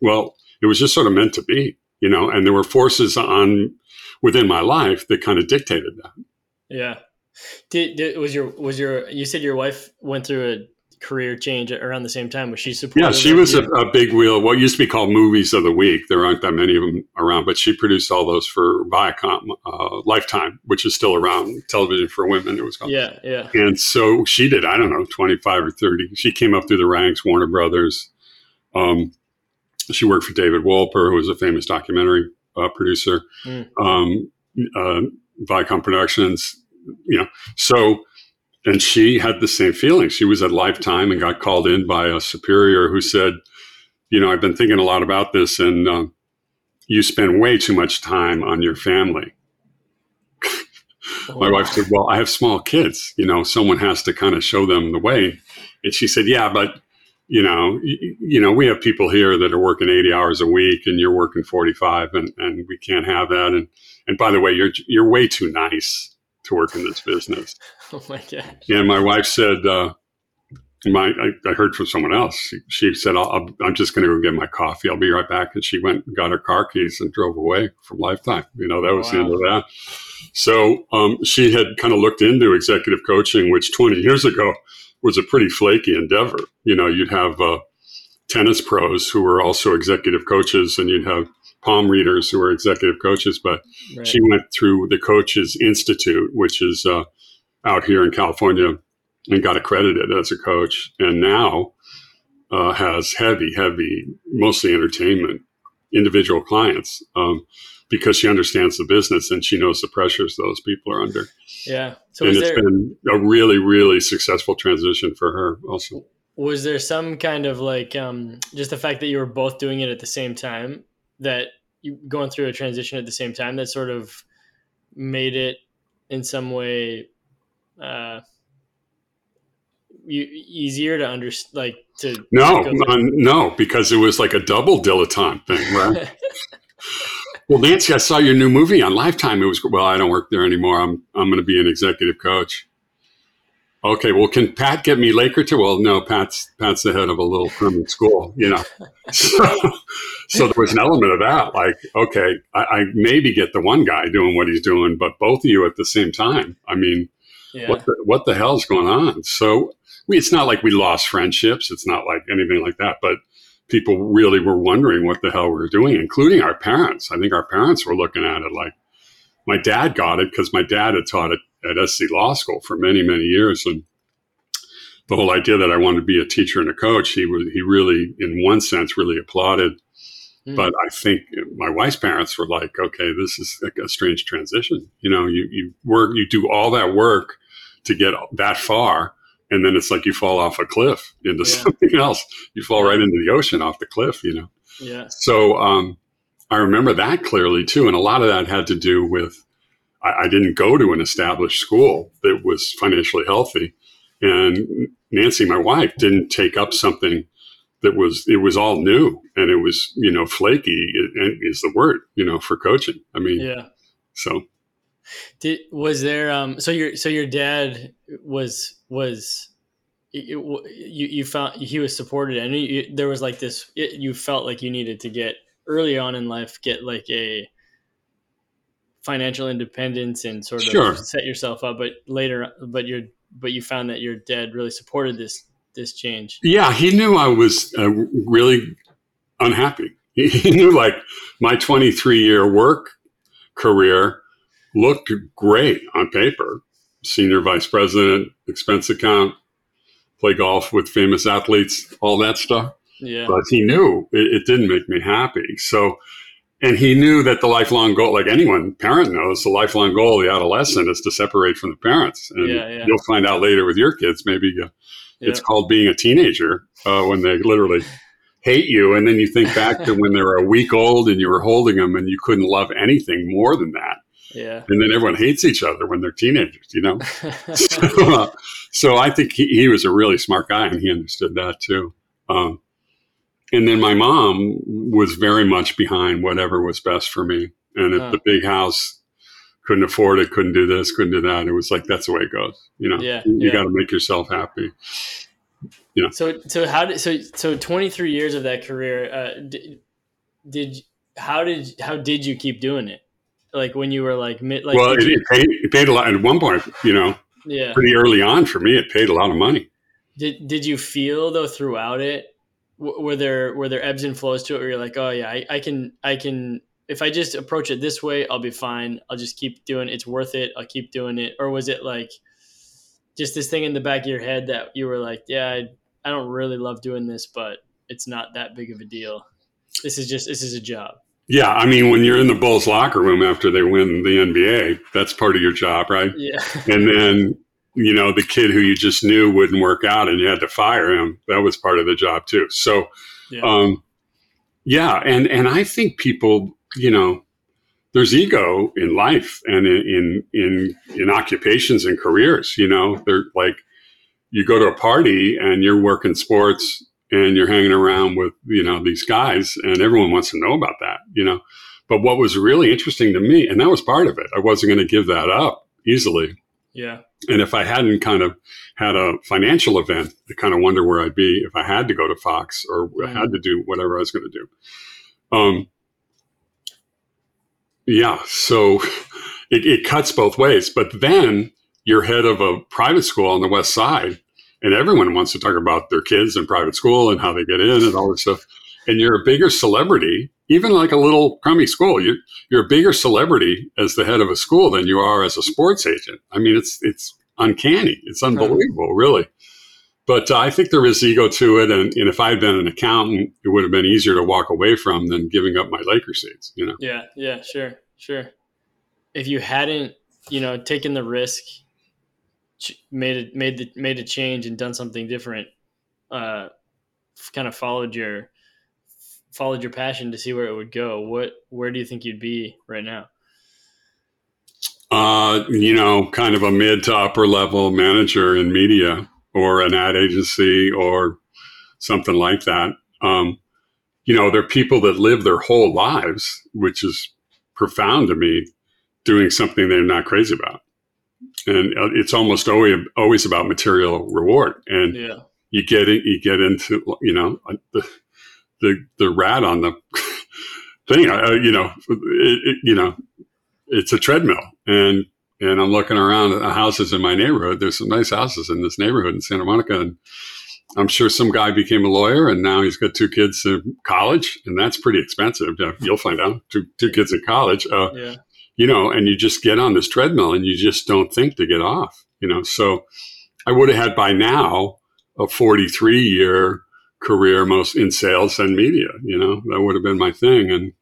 well, it was just sort of meant to be, you know, and there were forces on within my life that kind of dictated that. Yeah. Did, did was your was your you said your wife went through a career change around the same time? Was she supportive? Yeah, she was a, a, big wheel. What used to be called movies of the week. There aren't that many of them around, but she produced all those for Viacom uh, Lifetime, which is still around. Television for Women, it was called. Yeah, yeah. And so she did. I don't know, twenty five or thirty. She came up through the ranks. Warner Brothers. Um, she worked for David Wolper, who was a famous documentary uh, producer. Mm. Um, uh, Viacom Productions. You know, so and she had the same feeling. She was at Lifetime and got called in by a superior who said, You know, I've been thinking a lot about this, and uh, you spend way too much time on your family. My wife said, Well, I have small kids. You know, someone has to kind of show them the way. And she said, Yeah, but you know, you, you know, we have people here that are working 80 hours a week and you're working 45 and, and we can't have that. And, and by the way, you're, you're way too nice to work in this business. Oh my gosh. And my wife said, uh, my, I, I, heard from someone else. She, she said, i am just going to go get my coffee. I'll be right back. And she went and got her car keys and drove away from Lifetime. You know, that was wow. the end of that. So um, she had kind of looked into executive coaching, which 20 years ago was a pretty flaky endeavor. You know, you'd have uh, tennis pros who were also executive coaches, and you'd have palm readers who are executive coaches. But right. she went through the Coaches Institute, which is uh, out here in California, and got accredited as a coach, and now uh, has heavy, heavy, mostly entertainment individual clients. Um, because she understands the business and she knows the pressures those people are under. Yeah. So and it's there, been a really, really successful transition for her also. Was there some kind of like um, just the fact that you were both doing it at the same time that you going through a transition at the same time that sort of made it in some way uh, you, easier to understand like to no to uh, no because it was like a double dilettante thing right? Well nancy i saw your new movie on lifetime. It was well i don't work there anymore. I'm i'm going to be an executive coach Okay, well, can Pat get me Laker too? Well, no, Pat's Pat's the head of a little permanent school, you know. So, so, there was an element of that, like, okay, I, I, maybe get the one guy doing what he's doing, but both of you at the same time. I mean, yeah. what the, what the hell's going on? So we, it's not like we lost friendships. It's not like anything like that, but people really were wondering what the hell we were doing, including our parents. I think our parents were looking at it like, my dad got it because my dad had taught it at SC Law School for many, many years. And the whole idea that I wanted to be a teacher and a coach, he was, he really, in one sense, really applauded. Mm. But I think my wife's parents were like, okay, this is a strange transition. You know, you, you work, you do all that work to get that far. And then it's like you fall off a cliff into yeah. something else. You fall right into the ocean off the cliff, you know? Yeah. So, um, I remember that clearly too. And a lot of that had to do with I, I didn't go to an established school that was financially healthy. And Nancy, my wife, didn't take up something that was it was all new and it was you know flaky is the word you know for coaching. I mean, yeah. So, did was there um so your so your dad was was you you found he was supported and you, there was like this it, you felt like you needed to get early on in life get like a financial independence and sort of Sure. set yourself up. But later, but you're but you found that your dad really supported this this change. Yeah, he knew I was uh, really unhappy. He knew like my 23 year work career looked great on paper. Senior vice president, expense account, play golf with famous athletes, all that stuff. Yeah, But he knew it, it didn't make me happy. So, and he knew that the lifelong goal, like anyone parent knows, the lifelong goal of the adolescent is to separate from the parents. And Yeah, yeah. you'll find out later with your kids, maybe uh, yeah. it's called being a teenager uh, when they literally hate you. And then you think back to when they were a week old and you were holding them and you couldn't love anything more than that. yeah. And then everyone hates each other when they're teenagers, you know? so, uh, so I think he, he was a really smart guy and he understood that too. Um, and then my mom was very much behind whatever was best for me. And if the big house couldn't afford it, couldn't do this, couldn't do that, it was like, that's the way it goes. You know, Yeah, you, yeah. got to make yourself happy. So so how did so so 23 years of that career uh did, did how did how did you keep doing it? Like when you were like mid like well, it, you- it, paid, it paid a lot. At one point, you know, yeah. pretty early on for me, it paid a lot of money. Did did you feel though throughout it w- were there were there ebbs and flows to it where you're like, "Oh yeah, I, I can I can if I just approach it this way, I'll be fine. I'll just keep doing it. It's worth it. I'll keep doing it." Or was it like just this thing in the back of your head that you were like, "Yeah, I, I don't really love doing this, but it's not that big of a deal. This is just this is a job." Yeah, I mean, when you're in the Bulls locker room after they win the NBA, that's part of your job, right? Yeah. And then, you know, the kid who you just knew wouldn't work out and you had to fire him, that was part of the job too. So, Yeah. um, yeah, and and I think people, you know, there's ego in life and in in in, in occupations and careers. You know, they're like you go to a party and you're working sports and you're hanging around with you know these guys and everyone wants to know about that. You know, but what was really interesting to me, and that was part of it, I wasn't going to give that up easily. yeah. And if I hadn't kind of had a financial event, I kind of wonder where I'd be if I had to go to Fox or Mm. had to do whatever I was going to do. Um, yeah, so it, it cuts both ways. But then you're head of a private school on the West Side, and everyone wants to talk about their kids in private school and how they get in and all this stuff. And you're a bigger celebrity, even like a little crummy school. You're you're a bigger celebrity as the head of a school than you are as a sports agent. I mean, it's it's uncanny. It's unbelievable, really. But uh, I think there is ego to it, and, and if I had been an accountant, it would have been easier to walk away from than giving up my Laker seats. You know. Yeah, yeah, sure, sure. If you hadn't, you know, taken the risk, made it made the made a change and done something different, uh, kind of followed your followed your passion to see where it would go. What where do you think you'd be right now? uh, you know, kind of a mid to upper level manager in media or an ad agency or something like that. Um, you know, there are people that live their whole lives, which is profound to me, doing something they're not crazy about. And uh, it's almost always, always about material reward. And Yeah, you get it, you get into, you know, uh, the, the, the rat on the thing, uh, you know, it, it, you know, it's a treadmill and, and I'm looking around at the houses in my neighborhood. There's some nice houses in this neighborhood in Santa Monica. And I'm sure some guy became a lawyer and now he's got two kids in college and that's pretty expensive. You'll find out two, two kids in college. Uh, yeah, you know, and you just get on this treadmill and you just don't think to get off, you know. So I would have had by now a 43 year career, most in sales and media, you know, that would have been my thing. And,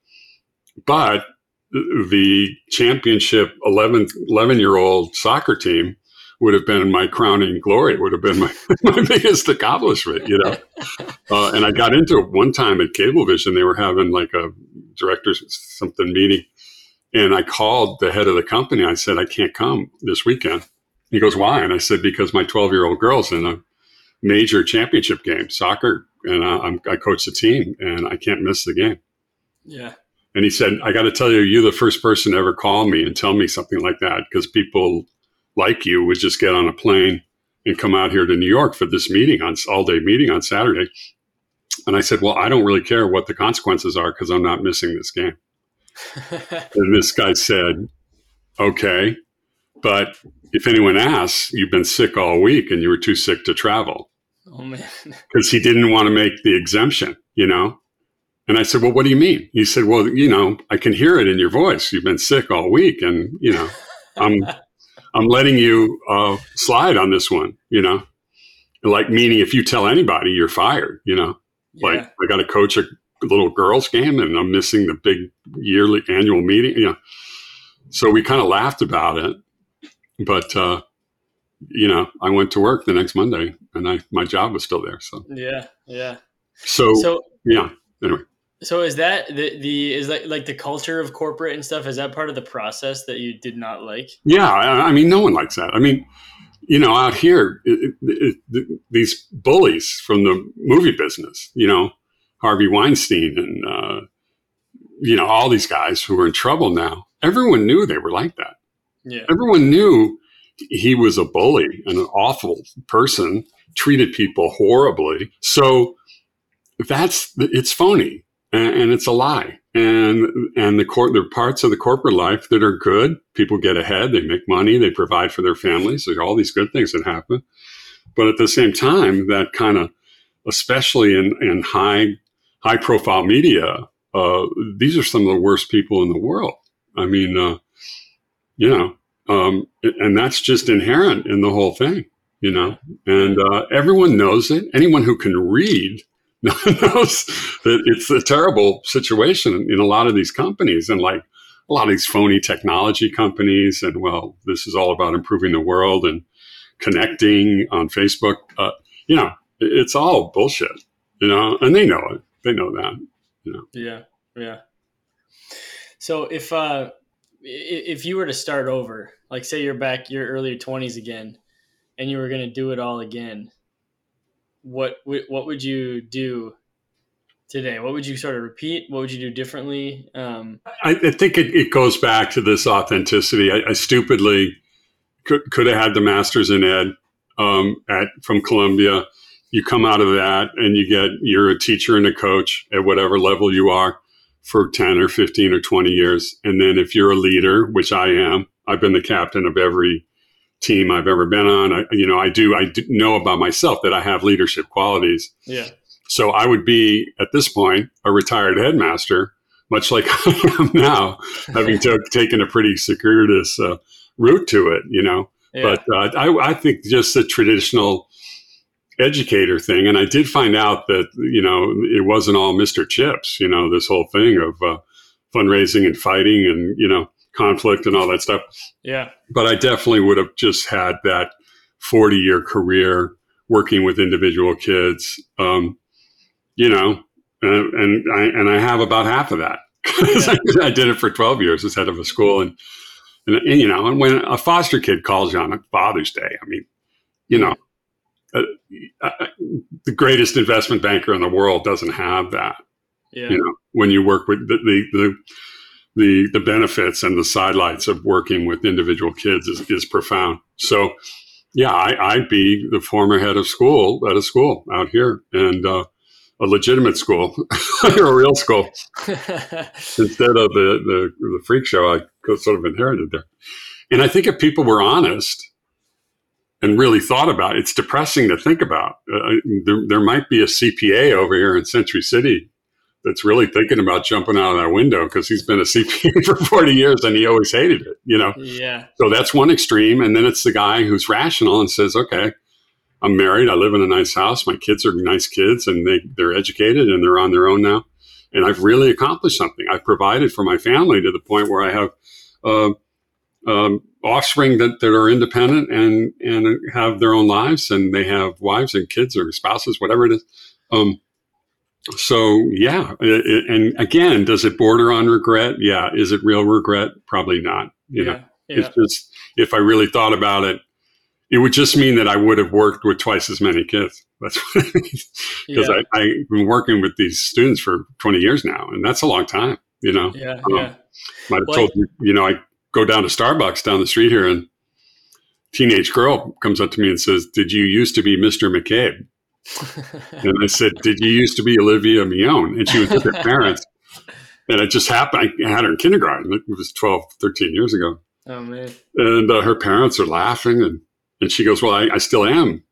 but the championship 11, 11 year old soccer team would have been my crowning glory, It would have been my, my biggest accomplishment, you know. Uh, and I got into it one time at Cablevision. They were having like a director's something meeting. And I called the head of the company. I said, I can't come this weekend. He goes, Why? And I said, Because my 12 year old girl's in a major championship game, soccer, and I, I'm, I coach the team and I can't miss the game. yeah, And he said, I got to tell you, you're the first person to ever call me and tell me something like that because people like you would just get on a plane and come out here to New York for this meeting on all day meeting on Saturday. And I said, Well, I don't really care what the consequences are because I'm not missing this game. And this guy said, Okay. But if anyone asks, you've been sick all week and you were too sick to travel. Oh, man. Because he didn't want to make the exemption, you know? And I said, Well, what do you mean? He said, Well, you know, I can hear it in your voice. You've been sick all week. And, you know, I'm, I'm letting you uh, slide on this one, you know? Like, meaning if you tell anybody, you're fired, you know? Yeah. Like, I got to coach a little girls game and I'm missing the big yearly annual meeting, you know? So we kind of laughed about it but uh, you know, I went to work the next Monday, and I my job was still there. So yeah, yeah. So, So yeah. Anyway, so is that the the is that like the culture of corporate and stuff? Is that part of the process that you did not like? yeah. I, I mean, no one likes that. I mean, you know, out here, it, it, it, these bullies from the movie business, you know, Harvey Weinstein and uh, you know all these guys who are in trouble now. Everyone knew they were like that. Yeah. everyone knew he was a bully and an awful person, treated people horribly. So that's it's phony and, and it's a lie. And and the court there are parts of the corporate life that are good. People get ahead, they make money, they provide for their families. There are all these good things that happen. But at the same time, that kind of especially in, in high high profile media, uh, these are some of the worst people in the world. I mean, uh, you know, um, and that's just inherent in the whole thing, you know. And uh, everyone knows it. Anyone who can read knows that it's a terrible situation in a lot of these companies, and like a lot of these phony technology companies. And well, this is all about improving the world and connecting on Facebook. Uh, you know, it's all bullshit, you know, and they know it. They know that. Yeah, yeah. So if uh, if you were to start over, like say you're back your early twenties again, and you were going to do it all again, what would what would you do today? What would you sort of repeat? What would you do differently? Um, I, I think it, it goes back to this authenticity. I, I stupidly could, could have had the master's in ed um, at from Columbia. You come out of that and you get you're a teacher and a coach at whatever level you are for 10 or 15 or 20 years. And then if you're a leader, which I am, I've been the captain of every team I've ever been on. I, you know, I do, I do know about myself that I have leadership qualities. yeah, So I would be at this point a retired headmaster, much like I am now, having to, taken a pretty circuitous uh, route to it, you know. yeah, But uh, I, I think just the traditional educator thing, and I did find out that you know it wasn't all Mr. Chips, you know, this whole thing of uh, fundraising and fighting and you know conflict and all that stuff yeah, but I definitely would have just had that 40 year career working with individual kids. Um, you know, and, and I, and I have about half of that. 'Cause I, did it for 12 years as head of a school. And, and, and, you know, and when a foster kid calls you on a Father's Day, I mean, you know, uh, uh, the greatest investment banker in the world doesn't have that yeah, you know when you work with the the the, the, the benefits and the sidelights of working with individual kids is, is profound. So yeah I, i'd be the former head of school at a school out here and uh, a legitimate school a real school. Instead of the, the the freak show i sort of inherited there. And i think if people were honest and really thought about it, it's depressing to think about. Uh, there, there might be a cpa over here in century city that's really thinking about jumping out of that window because he's been a CPA for 40 years and he always hated it, you know? yeah, So that's one extreme. And then it's the guy who's rational and says, okay, I'm married. I live in a nice house. My kids are nice kids and they, they're educated and they're on their own now. And I've really accomplished something. I've provided for my family to the point where I have uh, um, offspring that, that are independent and, and have their own lives and they have wives and kids or spouses, whatever it is. Um, so yeah, it, it- and again, does it border on regret? Yeah. Is it real regret? Probably not. You know, yeah, yeah, it's just if I really thought about it, it would just mean that I would have worked with twice as many kids. That's what it means. Because yeah, I I've been working with these students for 20 years now, and that's a long time. You know, yeah, um, yeah. might have Well, told you, you know, I go down to Starbucks down the street here, and teenage girl comes up to me and says, "Did you used to be Mr. McCabe?" And I said, Did you used to be Olivia Mion? And she was with her parents. And it just happened. I had her in kindergarten. It was 12, 13 years ago. Oh man! And uh, her parents are laughing, and and she goes, "Well, I, I still am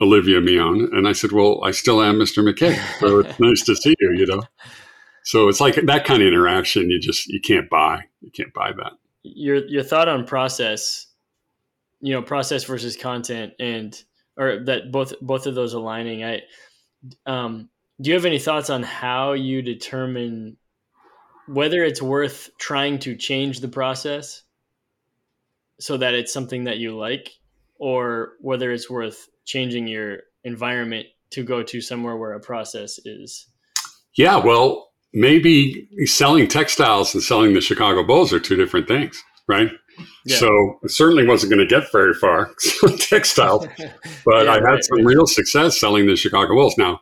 Olivia Mion," and I said, "Well, I still am Mr. McCabe. So it's nice to see you." You know. So it's like that kind of interaction. You just you can't buy. You can't buy that. Your your thought on process, you know, process versus content, and or that both both of those aligning. I, um, do you have any thoughts on how you determine whether it's worth trying to change the process so that it's something that you like, or whether it's worth changing your environment to go to somewhere where a process is? Yeah, well, maybe selling textiles and selling the Chicago Bulls are two different things, right? Yeah. So I certainly wasn't going to get very far textile, but yeah, I had right, some right. real success selling the Chicago Bulls. Now,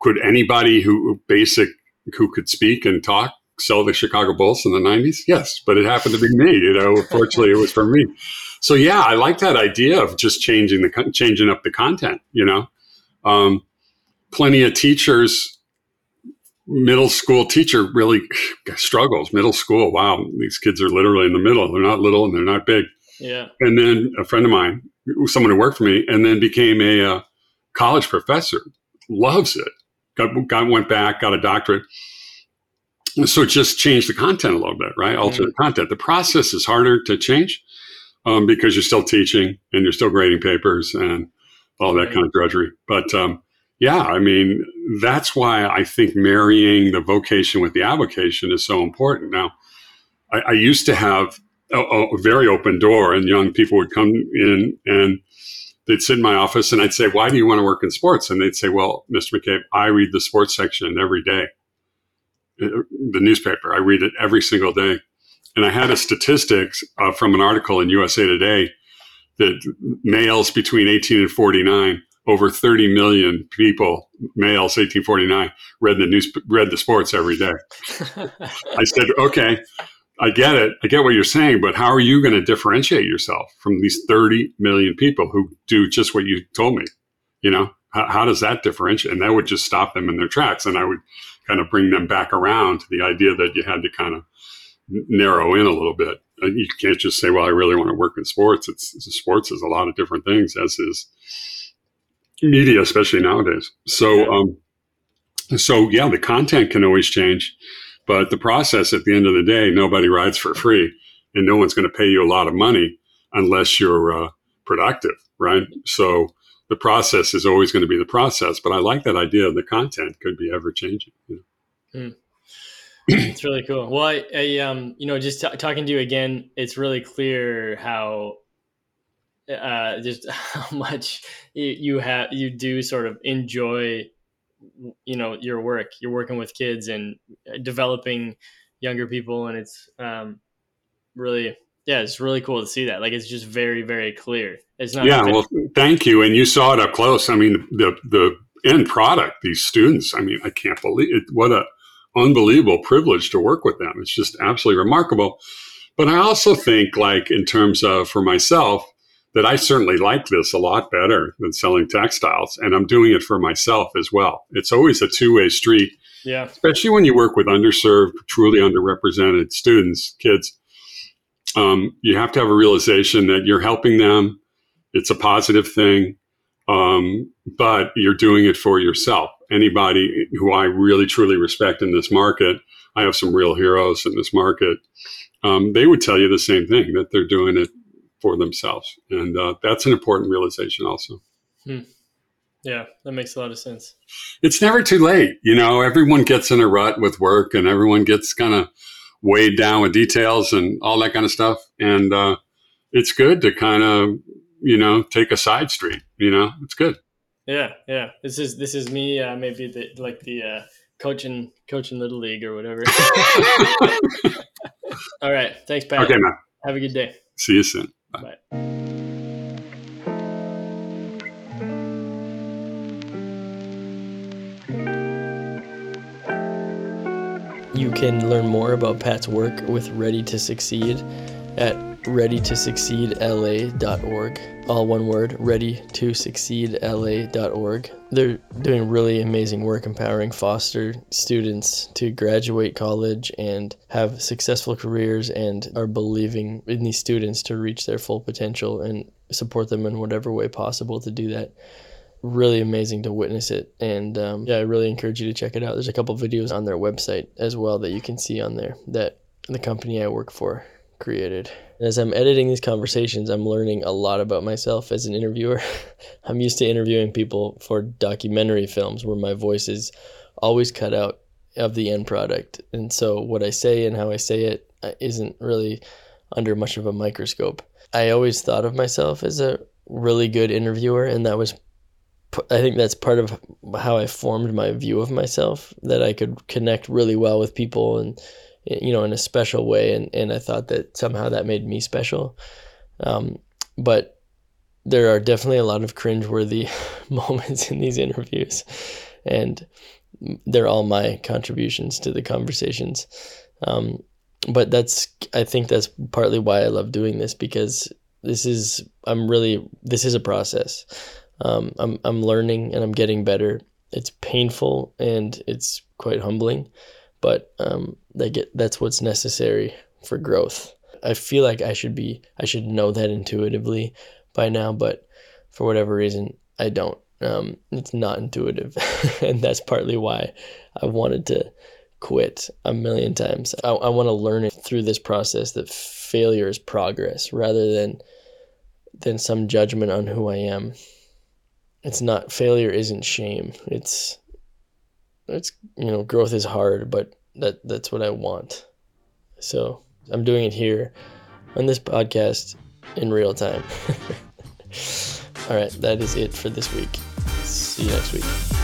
could anybody who basic who could speak and talk sell the Chicago Bulls in the '90s? Yes, but it happened to be me. You know, fortunately, it was for me. So yeah, I like that idea of just changing the changing up the content. You know, um, plenty of teachers middle school teacher really struggles. Middle school, wow, these kids are literally in the middle. They're not little and they're not big. Yeah. And then a friend of mine, someone who worked for me, and then became a uh, college professor. Loves it. Got, got went back, got a doctorate. So it just changed the content a little bit, right? Alter mm-hmm. the content. The process is harder to change um, because you're still teaching and you're still grading papers and all that right. kind of drudgery. But um, yeah, I mean, that's why I think marrying the vocation with the avocation is so important. Now, I, I used to have a, a, very open door, and young people would come in and they'd sit in my office, and I'd say, "Why do you want to work in sports?" And they'd say, "Well, Mr. McCabe, I read the sports section every day, uh, the newspaper. I read it every single day." And I had a statistics uh, from an article in USA Today that males between 18 and 49 over 30 million people, males, 1849, read the news, read the sports every day. I said, okay, I get it. I get what you're saying, but how are you going to differentiate yourself from these 30 million people who do just what you told me? You know, how, how does that differentiate? And that would just stop them in their tracks. And I would kind of bring them back around to the idea that you had to kind of narrow in a little bit. Uh, you can't just say, well, I really want to work in sports. It's sports is a lot of different things, as is media, especially nowadays. So, um, so yeah, the content can always change, but the process at the end of the day, nobody rides for free, and no one's going to pay you a lot of money unless you're uh, productive, right? So the process is always going to be the process. But I like that idea. The content could be ever changing. You know? mm. it's really cool. Well, I, I um, you know, just t- talking to you again, it's really clear how uh, just how much you, you have you do sort of enjoy you know your work. You're working with kids and uh, developing younger people and it's um, really yeah it's really cool to see that. Like it's just very very clear. It's not yeah well thank you and you saw it up close. I mean the the end product these students i mean i can't believe it what a unbelievable privilege to work with them. It's just absolutely remarkable. But i also think like in terms of for myself that I certainly like this a lot better than selling textiles. And I'm doing it for myself as well. It's always a two way street. Yeah. Especially when you work with underserved, truly underrepresented students, kids. Um, you have to have a realization that you're helping them. It's a positive thing. Um, but you're doing it for yourself. Anybody who I really truly respect in this market, I have some real heroes in this market. Um, they would tell you the same thing that they're doing it for themselves. And uh, that's an important realization also. Hmm. Yeah, that makes a lot of sense. It's never too late. You know, everyone gets in a rut with work and everyone gets kind of weighed down with details and all that kind of stuff. And uh, it's good to kind of, you know, take a side street. You know, it's good. Yeah, yeah. This is this is me. Uh, maybe the like the uh, coaching coaching little league or whatever. all right. Thanks, Pat. Okay, man. Have a good day. See you soon. Bye. You can learn more about Pat's work with Ready to Succeed at readytosucceedla.org. All one word, readytosucceedla.org. They're doing really amazing work empowering foster students to graduate college and have successful careers and are believing in these students to reach their full potential and support them in whatever way possible to do that really amazing to witness it. And um, yeah, I really encourage you to check it out. There's a couple videos on their website as well that you can see on there that the company I work for created. As I'm editing these conversations, I'm learning a lot about myself as an interviewer. I'm used to interviewing people for documentary films where my voice is always cut out of the end product. And so what I say and how I say it uh, isn't really under much of a microscope. I always thought of myself as a really good interviewer, and that was I think that's part of how I formed my view of myself that I could connect really well with people and you know in a special way and, and I thought that somehow that made me special. Um, but there are definitely a lot of cringeworthy moments in these interviews and they're all my contributions to the conversations. Um, but that's I think that's partly why I love doing this because this is I'm really this is a process. Um, I'm I'm learning and I'm getting better. It's painful and it's quite humbling, but um, they get that's what's necessary for growth. I feel like I should be I should know that intuitively by now, but for whatever reason I don't. Um, it's not intuitive, and that's partly why I wanted to quit a million times. I, I want to learn it through this process that failure is progress rather than than some judgment on who I am it's not failure isn't shame. It's it's you know growth is hard, but that that's what I want. So I'm doing it here on this podcast in real time. All right, that is it for this week. See you next week.